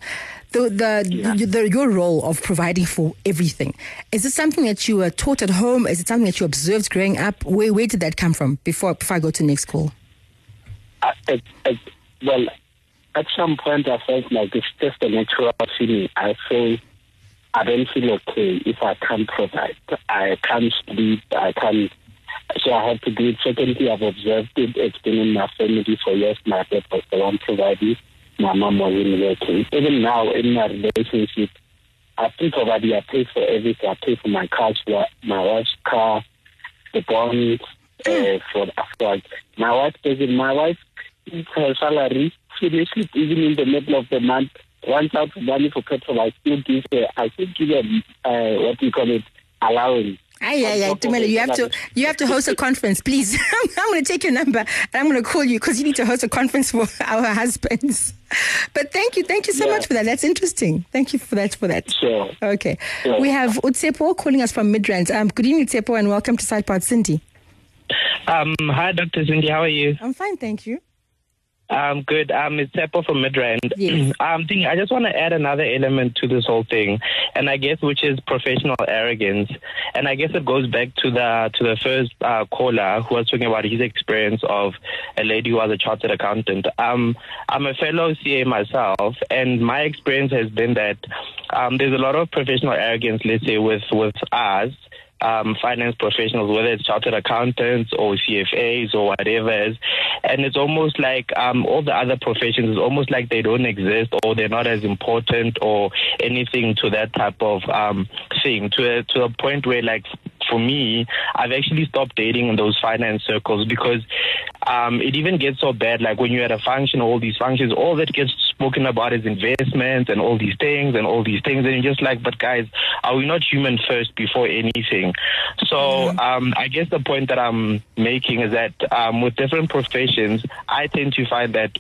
The the, the, the your role of providing for everything is it something that you were taught at home? Is it something that you observed growing up? Where where did that come from? Before before I go to the next call. I, I, I, well, at some point I felt like it's just a natural feeling. I feel I don't feel okay if I can't provide. I can't sleep. I can't. So I have to do it. Secondly, I've observed it. It's been in my family for years. My dad was the one providing. My mom wasn't working. Even now in my relationship, I think already I pay for everything. I pay for my car, my wife's car, the bonds, uh, for after my wife it. My wife, her salary finishes even in the middle of the month. Runs out of money for petrol. I still give her. I still give her uh, what do you call it allowance. Aye, aye, aye, Tumelo, you have to you have to host a conference, please. <laughs> I'm going to take your number and I'm going to call you because you need to host a conference for <laughs> our husbands. But thank you, thank you so Yeah. much for that. That's interesting. Thank you for that. For that. Sure. Okay. Sure. We have Utsepo calling us from Midrand. Um, good evening, Utsepo, and welcome to Sidebar Sindi. Um, hi, Dr. Sindi. How are you? I'm fine, thank you. Um, good. Um, it's Seppo from Midrand. <clears throat> um, thing, I just want to add another element to this whole thing, and I guess which is professional arrogance, and I guess it goes back to the to the first uh, caller who was talking about his experience of a lady who was a chartered accountant. Um, I'm a fellow CA myself, and my experience has been that um, there's a lot of professional arrogance, let's say, with with us um, finance professionals, whether it's chartered accountants or CFAs or whatever. And it's almost like um, all the other professions, it's almost like they don't exist or they're not as important or anything to that type of um, thing to a, to a point where like for me, I've actually stopped dating in those finance circles because um, it even gets so bad. Like when you're at a function, all these functions, all that gets spoken about is investments and all these things and all these things. And you're just like, but guys, are we not human first before anything? So um, I guess the point that I'm making is that um, with different professions, I tend to find that,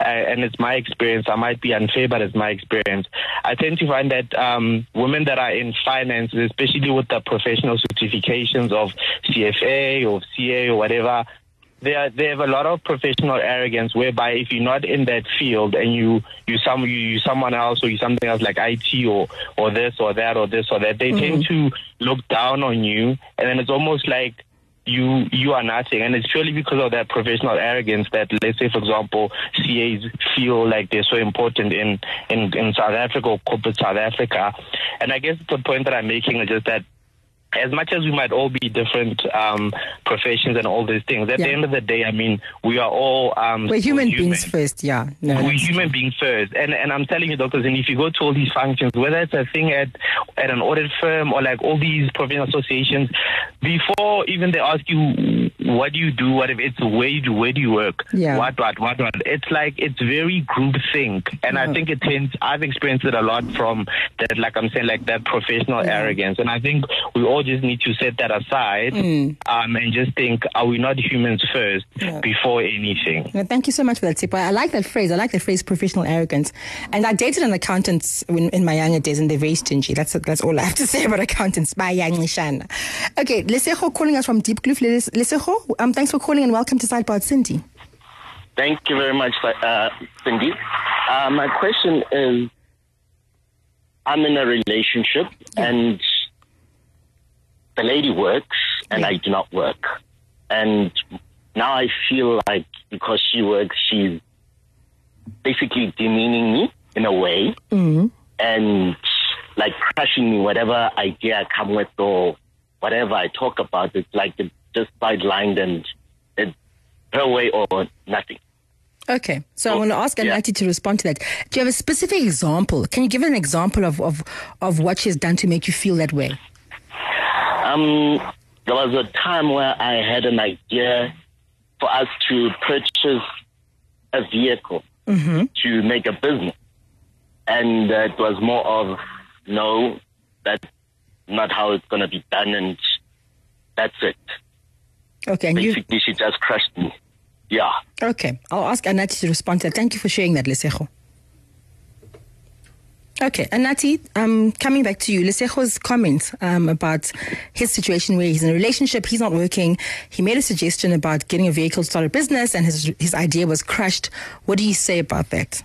uh, and it's my experience, I might be unfair, but it's my experience. I tend to find that um, women that are in finance, especially with the professional certifications of CFA or CA or whatever, they are, they have a lot of professional arrogance whereby if you're not in that field and you you some you, you someone else or you something else like IT or or this or that or this or that they tend mm-hmm. to look down on you and then it's almost like you you are nothing. And it's purely because of that professional arrogance that let's say for example CAs feel like they're so important in in, in South Africa or corporate South Africa. And I guess the point that I'm making is just that as much as we might all be different um, professions and all these things, at the end of the day, I mean, we are all um, We're still human. beings first, yeah. No, we're human beings first, and and I'm telling you, doctors, and if you go to all these functions, whether it's a thing at at an audit firm or like all these professional associations, before even they ask you what do you do, what if it's where you do, where do you work, Yeah. what what what what, it's like it's very group think, and I think it tends. I've experienced it a lot from that, like I'm saying, like that professional arrogance, and I think we all just need to set that aside um, and just think, are we not humans first Yeah. before anything? No, thank you so much for that tip. I I like that phrase. I like the phrase professional arrogance. And I dated an accountant in, in my younger days, and they're very stingy. That's that's all I have to say about accountants. Bye, young Shana. Okay, Lesejo calling us from Diepkloof. Les- Lesejo, um, thanks for calling and welcome to Sidebar Sindi. Thank you very much, uh, Sindi. Uh, my question is I'm in a relationship and the lady works and I do not work. And now I feel like because she works, she's basically demeaning me in a way. Mm-hmm. And like crushing me, whatever idea I come with or whatever I talk about. It's like it's just sidelined and it's her way or nothing. Okay, so I want to ask Anati to respond to that. Do you have a specific example? Can you give an example of, of, of what she's done to make you feel that way? Um, there was a time where I had an idea for us to purchase a vehicle Mm-hmm. to make a business. And uh, it was more of, no, that's not how it's going to be done, and that's it. Okay, and you, Basically, she just crushed me. Yeah. okay, I'll ask Anati to respond to that. Thank you for sharing that, Lesejo. Okay, Anati, um, coming back to you, Lesejo's comment um, about his situation where he's in a relationship, he's not working. He made a suggestion about getting a vehicle to start a business, and his his idea was crushed. What do you say about that?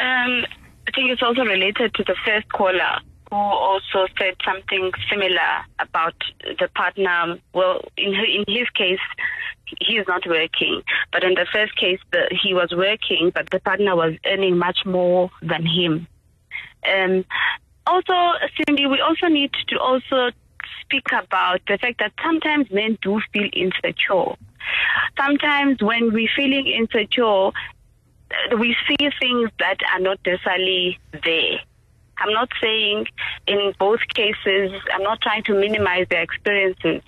Um, I think it's also related to the first caller who also said something similar about the partner. Well, in her, in his case, he is not working, but in the first case, the, he was working, but the partner was earning much more than him. Um, also, Cindy, we also need to also speak about the fact that sometimes men do feel insecure. Sometimes when we're feeling insecure, we see things that are not necessarily there. I'm not saying in both cases, I'm not trying to minimize their experiences,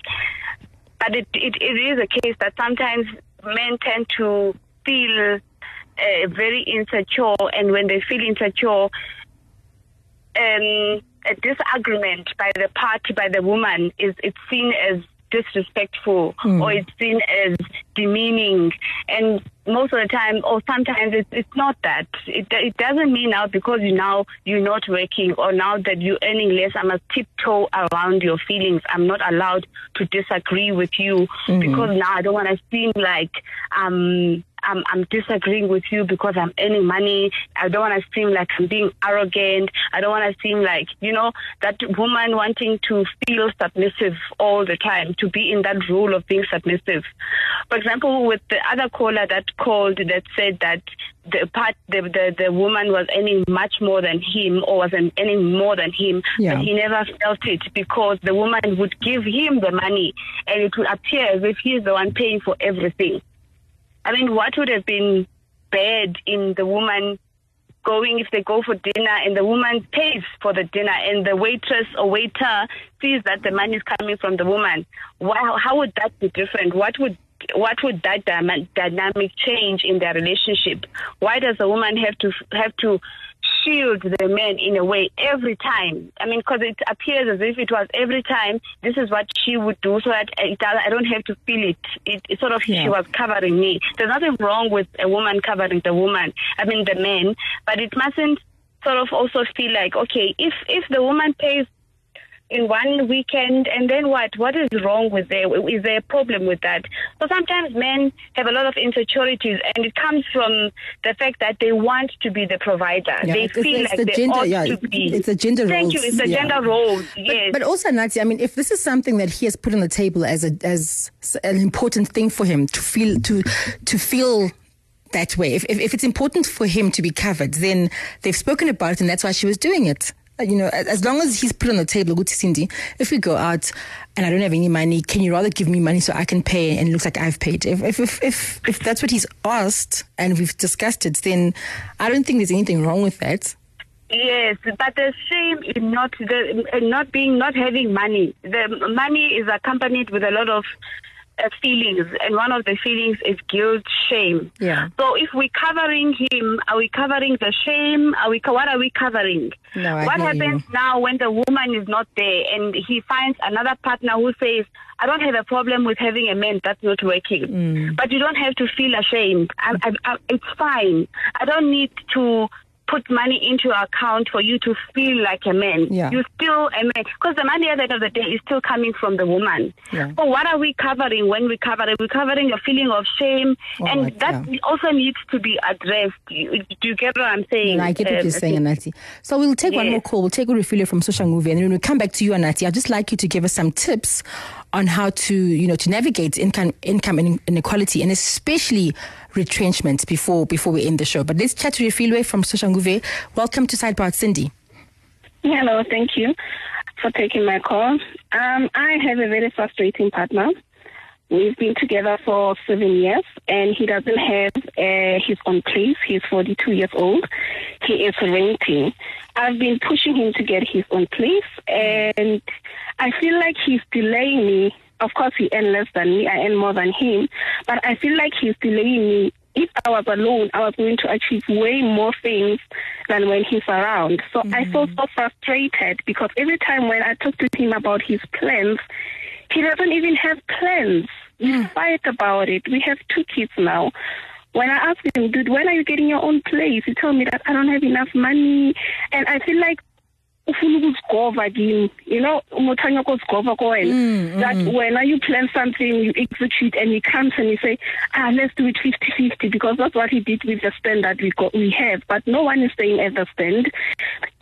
but it, it, it is a case that sometimes men tend to feel uh, very insecure, and when they feel insecure, um, a disagreement by the party, by the woman, is it's seen as disrespectful Hmm. or it's seen as demeaning. And most of the time, or sometimes it's, it's not that. It, it doesn't mean now because you now you're not working or now that you're earning less, I must tiptoe around your feelings. I'm not allowed to disagree with you Mhm. because now I don't want to seem like um I'm, I'm disagreeing with you because I'm earning money. I don't want to seem like I'm being arrogant. I don't want to seem like, you know, that woman wanting to feel submissive all the time, to be in that role of being submissive. For example, with the other caller that called that said that the part the, the, the woman was earning much more than him or was earning more than him, Yeah. but he never felt it because the woman would give him the money and it would appear as if he's the one paying for everything. I mean, what would have been bad in the woman going if they go for dinner and the woman pays for the dinner and the waitress or waiter sees that the money is coming from the woman? Wow, how would that be different? What would what would that dynamic change in their relationship? Why does the woman have to have to shield the man in a way every time? I mean, because it appears as if it was every time. This is what she would do, so that it, I don't have to feel it. It, it sort of Yeah. she was covering me. There's nothing wrong with a woman covering the woman. I mean the man, but it mustn't sort of also feel like okay, if if the woman pays in one weekend and then what? What is wrong with there? Is there a problem with that? So sometimes men have a lot of insecurities and it comes from the fact that they want to be the provider. Yeah, they feel like the they gender- ought yeah, to it's- be. it's the gender thank roles, you it's the yeah. gender roles But, yes. but also, Nati, I mean, if this is something that he has put on the table as a as an important thing for him to feel to to feel that way, if, if if it's important for him to be covered, then they've spoken about it, and that's why she was doing it. You know, as long as he's put on the table, good to Sindi. If we go out and I don't have any money, can you rather give me money so I can pay and it looks like I've paid? If if if if, if that's what he's asked and we've discussed it, then I don't think there's anything wrong with that. Yes, but the shame in not the in not being not having money. The money is accompanied with a lot of feelings, and one of the feelings is guilt, shame. Yeah. So if we're covering him, are we covering the shame? Are we what are we covering? No, I what happens now when the woman is not there and he finds another partner who says, "I don't have a problem with having a man that's not working, Mm. but you don't have to feel ashamed. I, I, I, it's fine. I don't need to." Put money into your account for you to feel like a man. Yeah. You still a man because the money at the end of the day is still coming from the woman. Yeah. So what are we covering when we cover it? We're covering a feeling of shame, and right, that also needs to be addressed. You- Do you get what I'm saying? No, I get what Um, you're saying, Anati. So we'll take one more call. We'll take a Refilwe from Soshanguve, and then when we come back to you, Anati, I'd just like you to give us some tips on how to, you know, to navigate income income inequality, and especially retrenchment before before we end the show. But let's chat to Refilwe from Soshanguve. Welcome to Sidebar, Sindi. Hello, thank you for taking my call. Um, I have a very frustrating partner. We've been together for seven years, and he doesn't have uh, his own place. He's 42 years old. He is renting. I've been pushing him to get his own place, and I feel like he's delaying me. Of course, he earns less than me. I earn more than him, but I feel like he's delaying me. If I was alone, I was going to achieve way more things than when he's around. So I feel mm. so frustrated because every time when I talk to him about his plans, he doesn't even have plans. Mm. We fight about it. We have two kids now. When I ask him, dude, when are you getting your own place? He told me that I don't have enough money. And I feel like ufuna ukusigova kimi you know umuntu anyoko sigova ko that when you plan something you execute and he comes and he say ah let's do it 50-50 because that's what he did with the stand that we got we have. But no one is staying at the stand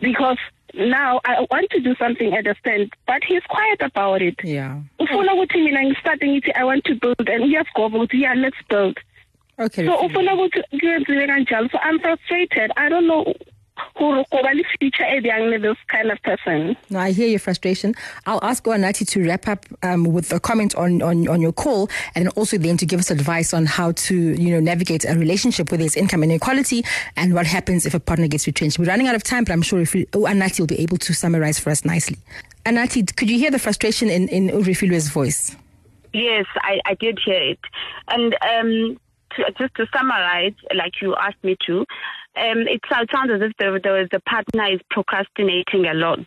because now I want to do something at the stand but he's quiet about it. Yeah. Ufuna ukuthi mina ngistart ngithi i want to build and uyasigova ukuthi yeah let's build. Okay so ufuna ukuthi kuyenziwe kanjalo. So i'm frustrated. I don't know gore koba le future bjang le this kind of person No, I hear your frustration. I'll ask Oanati to wrap up um, with a comment on, on, on your call and also then to give us advice on how to, you know, navigate a relationship where there's income inequality and what happens if a partner gets retrenched. We're running out of time, but I'm sure if we, oh, Anati will be able to summarize for us nicely. Anati, could you hear the frustration in, in Urifilu's voice? Yes, I, I did hear it. And um, to, just to summarize, like you asked me to, um, it sounds as if the, the, the partner is procrastinating a lot.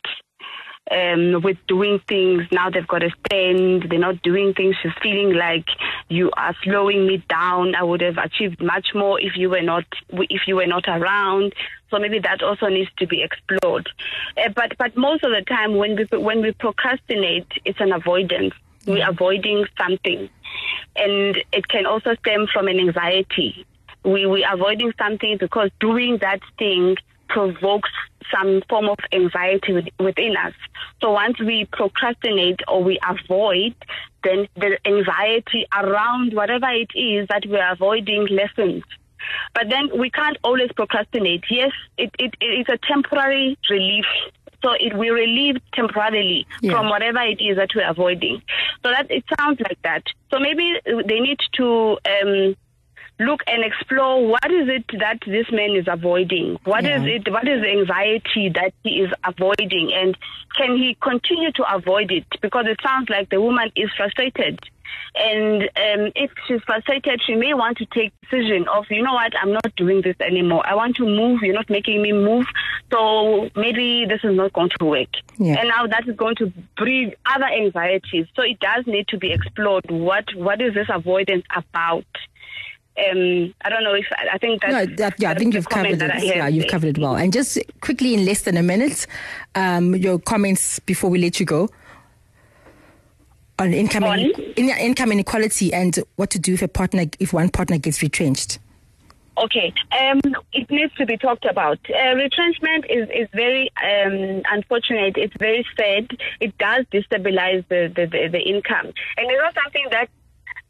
Um, with doing things. Now they've got to stand they're not doing things. She's feeling like you are slowing me down. I would have achieved much more if you were not if you were not around. So maybe that also needs to be explored. Uh, but but most of the time when we when we procrastinate it's an avoidance. We're avoiding something. And it can also stem from an anxiety we we avoiding something because doing that thing provokes some form of anxiety within us. So once we procrastinate or we avoid, then the anxiety around whatever it is that we're avoiding lessens. But then we can't always procrastinate. Yes, it, it, it is a temporary relief. So it will relieve temporarily Yeah. from whatever it is that we're avoiding. So that it sounds like that. So maybe they need to um, look and explore what is it that this man is avoiding? What is Yeah. it what is the anxiety that he is avoiding? And can he continue to avoid it? Because it sounds like the woman is frustrated. And um, if she's frustrated she may want to take decision of you know what? I'm not doing this anymore. I want to move. You're not making me move. So maybe this is not going to work. Yeah. and now that is going to breed other anxieties. So it does need to be explored. What what is this avoidance about um, I don't know if I think that's no, that, yeah, I think you've covered it. Yeah, you've covered it well. And just quickly, in less than a minute, um, your comments before we let you go on income in, income inequality and what to do if a partner if one partner gets retrenched. Okay, um, it needs to be talked about. Uh, retrenchment is, is very um, unfortunate. It's very sad. It does destabilize the, the, the, the income. And it's not something that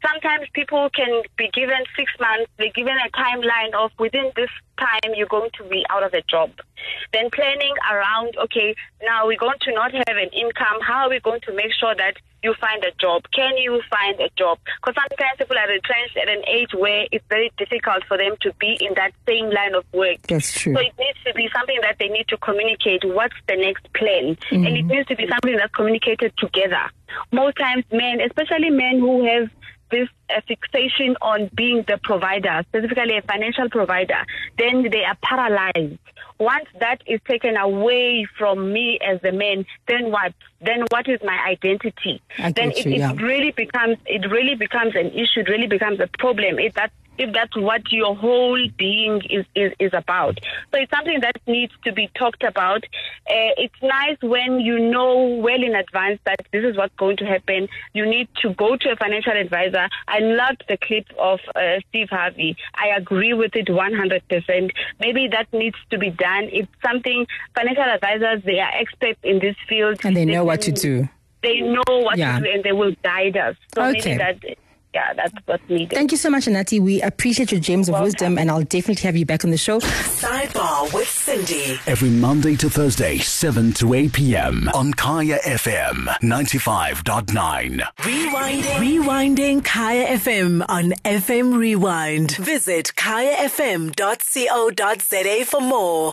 sometimes people can be given six months, they're given a timeline of within this time you're going to be out of a job. Then planning around, okay, now we're going to not have an income. How are we going to make sure that you find a job? Can you find a job? Because sometimes people are retrenched at an age where it's very difficult for them to be in that same line of work. That's true. So it needs to be something that they need to communicate. What's the next plan? And it Mhm. needs to be something that's communicated together. Most times, men, especially men who have this uh, fixation on being the provider, specifically a financial provider, then they are paralyzed. Once that is taken away from me as a man, then what? Then what is my identity? I then it, you, it really becomes it really becomes an issue. It really becomes a problem. If that if that's what your whole being is, is, is about. So it's something that needs to be talked about. Uh, it's nice when you know well in advance that this is what's going to happen. You need to go to a financial advisor. I loved the clip of uh, Steve Harvey. I agree with it 100%. Maybe that needs to be done. It's something financial advisors, they are experts in this field. And they know what to do. They know what Yeah. to do and they will guide us. So Okay. maybe that yeah, that's what's needed. Thank you so much, Anati. We appreciate your gems of wisdom, and I'll definitely have you back on the show. Sidebar with Sindi. Every Monday to Thursday, 7 to 8 p.m. on Kaya FM 95.9. Rewinding. Rewinding Kaya FM on FM Rewind. Visit kayafm.co.za for more.